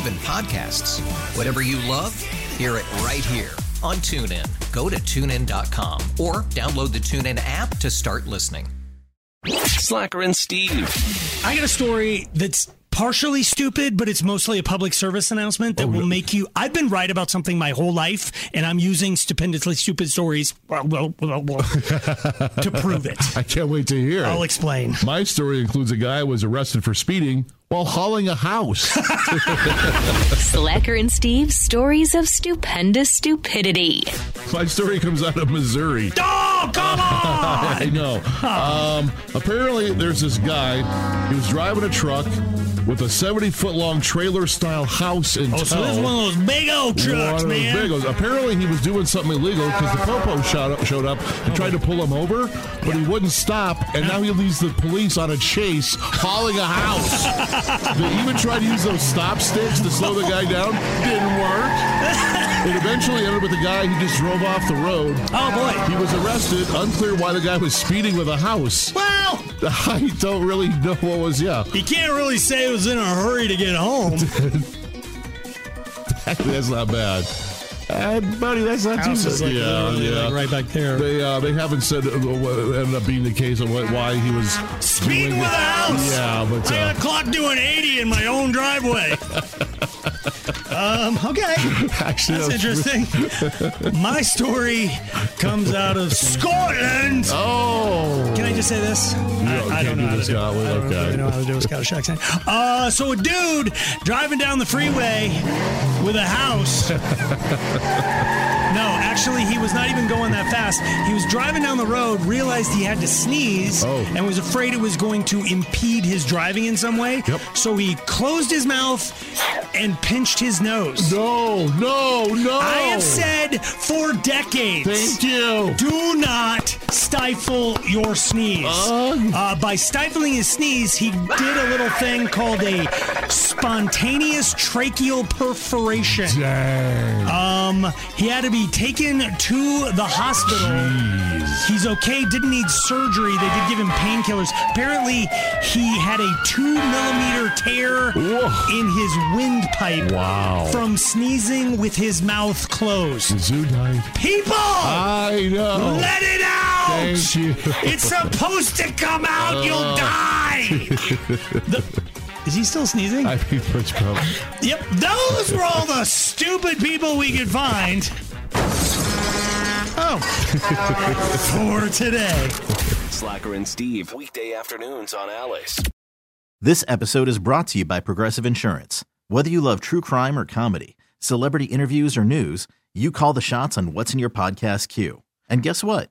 even podcasts. Whatever you love, hear it right here on TuneIn. Go to tunein.com or download the TuneIn app to start listening. Slacker and Steve. I got a story that's partially stupid, but it's mostly a public service announcement that oh, will make you. I've been right about something my whole life, and I'm using stupendously stupid stories well, well, well, well, to prove it. I can't wait to hear. I'll it. explain. My story includes a guy who was arrested for speeding while hauling a house. Slacker and Steve's stories of stupendous stupidity. My story comes out of Missouri. Oh, come I know. Um, apparently, there's this guy. He was driving a truck with a 70 foot long trailer style house in Oh, tow. so this is one of those big old One trucks, of those man. big ones. Apparently, he was doing something illegal because the popo showed up, showed up and tried to pull him over, but he wouldn't stop. And now he leads the police on a chase, hauling a house. they even tried to use those stop sticks to slow the guy down. Didn't work. It eventually ended with the guy who just drove off the road. Oh boy. He was arrested. Unclear why the guy was speeding with a house. Well, I don't really know what was. Yeah, you can't really say it was in a hurry to get home. that's not bad. Uh, buddy, that's not House too is like yeah, yeah. like, right back there. They uh, they haven't said uh, what ended up being the case of what, why he was Speeding with a house. Yeah, but I got uh, a clock doing 80 in my own driveway. um, okay. actually, That's that was- interesting. My story comes out of Scotland. Oh, Just say this? don't- I, I don't know do how to do it. I don't okay. really know how to do a Scottish accent. Uh, so a dude driving down the freeway with a house. No, actually, he was not even going that fast. He was driving down the road, realized he had to sneeze, Oh. and was afraid it was going to impede his driving in some way. Yep. So he closed his mouth and pinched his nose. no, no, no! I have said for decades. Thank you. Do not stifle your sneeze. Uh. Uh, by stifling his sneeze, he did a little thing called a spontaneous tracheal perforation. Dang. Um, he had to be taken to the hospital. He's okay, didn't need surgery. They did give him painkillers. Apparently, he had a two millimeter tear Whoa. in his windpipe Wow. from sneezing with his mouth closed. Zoo died. People! I know. Let it out! Thank you. It's supposed to come out. You'll Uh. die. The- is he still sneezing? I think that's probably. yep. Those were all the stupid people we could find. Oh. For today. Slacker and Steve. Weekday afternoons on Alice. This episode is brought to you by Progressive Insurance. Whether you love true crime or comedy, celebrity interviews or news, you call the shots on what's in your podcast queue. And guess what?